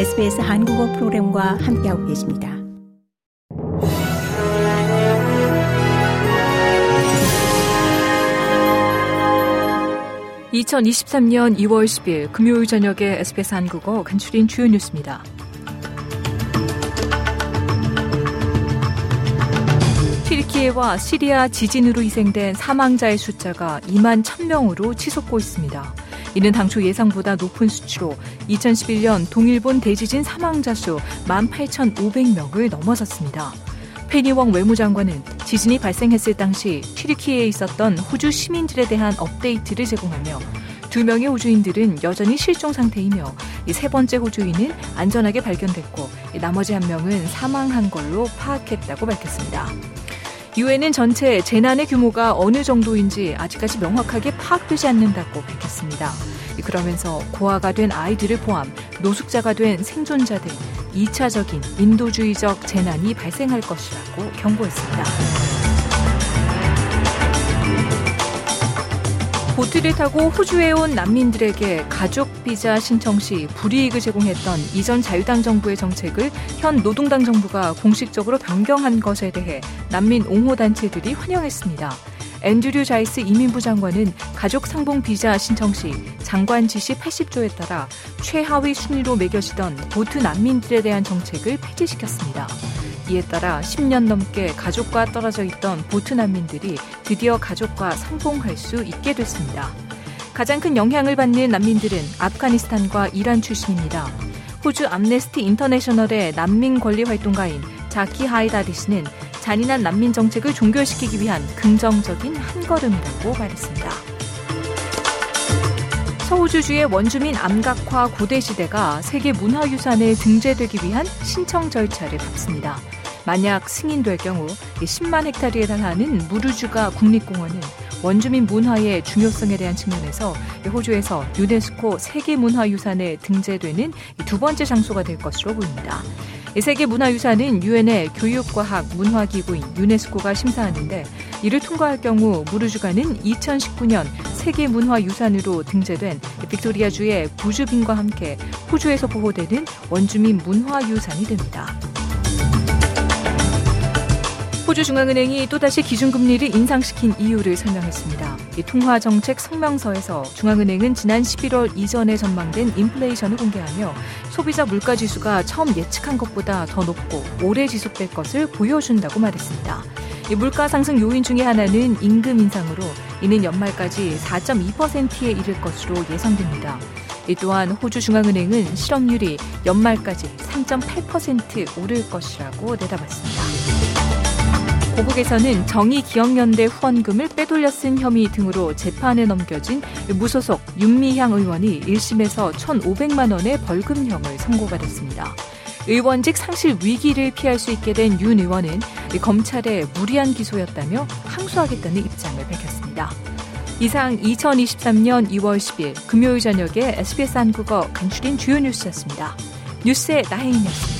SBS 한국어 프로그램과 함께하고 계십니다. (2023년 2월 10일) 금요일 저녁에 SBS 한국어 간추린 주요 뉴스입니다. 튀르키예와 시리아 지진으로 희생된 사망자의 숫자가 2만 1000명으로 치솟고 있습니다. 이는 당초 예상보다 높은 수치로 2011년 동일본 대지진 사망자 수 18,500명을 넘어섰습니다. 페니웡 외무장관은 지진이 발생했을 당시 튀르키예에 있었던 호주 시민들에 대한 업데이트를 제공하며 두 명의 호주인들은 여전히 실종 상태이며 세 번째 호주인은 안전하게 발견됐고 나머지 한 명은 사망한 걸로 파악했다고 밝혔습니다. 유엔은 전체 재난의 규모가 어느 정도인지 아직까지 명확하게 파악되지 않는다고 밝혔습니다. 그러면서 고아가 된 아이들을 포함 노숙자가 된 생존자 등 2차적인 인도주의적 재난이 발생할 것이라고 경고했습니다. 보트를 타고 호주에 온 난민들에게 가족 비자 신청 시 불이익을 제공했던 이전 자유당 정부의 정책을 현 노동당 정부가 공식적으로 변경한 것에 대해 난민 옹호 단체들이 환영했습니다. 앤드류 자일스 이민부 장관은 가족 상봉 비자 신청 시 장관 지시 80조에 따라 최하위 순위로 매겨지던 보트 난민들에 대한 정책을 폐지시켰습니다. 이에 따라 10년 넘게 가족과 떨어져 있던 보트 난민들이 드디어 가족과 상봉할 수 있게 됐습니다. 가장 큰 영향을 받는 난민들은 아프가니스탄과 이란 출신입니다. 호주 앰네스티 인터내셔널의 난민 권리 활동가인 자키 하이다리 씨는 잔인한 난민 정책을 종결시키기 위한 긍정적인 한 걸음이라고 말했습니다. 서호주주의 원주민 암각화 고대 시대가 세계 문화유산에 등재되기 위한 신청 절차를 밟습니다. 만약 승인될 경우 10만 헥타르에 달하는 무르주가 국립공원은 원주민 문화의 중요성에 대한 측면에서 호주에서 유네스코 세계문화유산에 등재되는 두 번째 장소가 될 것으로 보입니다. 세계문화유산은 유엔의 교육과학 문화기구인 유네스코가 심사하는데 이를 통과할 경우 무르주가는 2019년 세계문화유산으로 등재된 빅토리아주의 부주빈과 함께 호주에서 보호되는 원주민 문화유산이 됩니다. 호주중앙은행이 또다시 기준금리를 인상시킨 이유를 설명했습니다. 통화정책 성명서에서 중앙은행은 지난 11월 이전에 전망된 인플레이션을 공개하며 소비자 물가지수가 처음 예측한 것보다 더 높고 오래 지속될 것을 보여준다고 말했습니다. 물가 상승 요인 중의 하나는 임금 인상으로 이는 연말까지 4.2%에 이를 것으로 예상됩니다. 이 또한 호주 중앙은행은 실업률이 연말까지 3.8% 오를 것이라고 내다봤습니다. 고국에서는 정의기억연대 후원금을 빼돌려 쓴 혐의 등으로 재판에 넘겨진 무소속 윤미향 의원이 1심에서 1,500만 원의 벌금형을 선고받았습니다. 의원직 상실 위기를 피할 수 있게 된 윤 의원은 검찰의 무리한 기소였다며 항소하겠다는 입장을 밝혔습니다. 이상 2023년 2월 10일 금요일 저녁에 SBS 한국어 간추린 주요 뉴스였습니다. 뉴스의 나혜인이었습니다.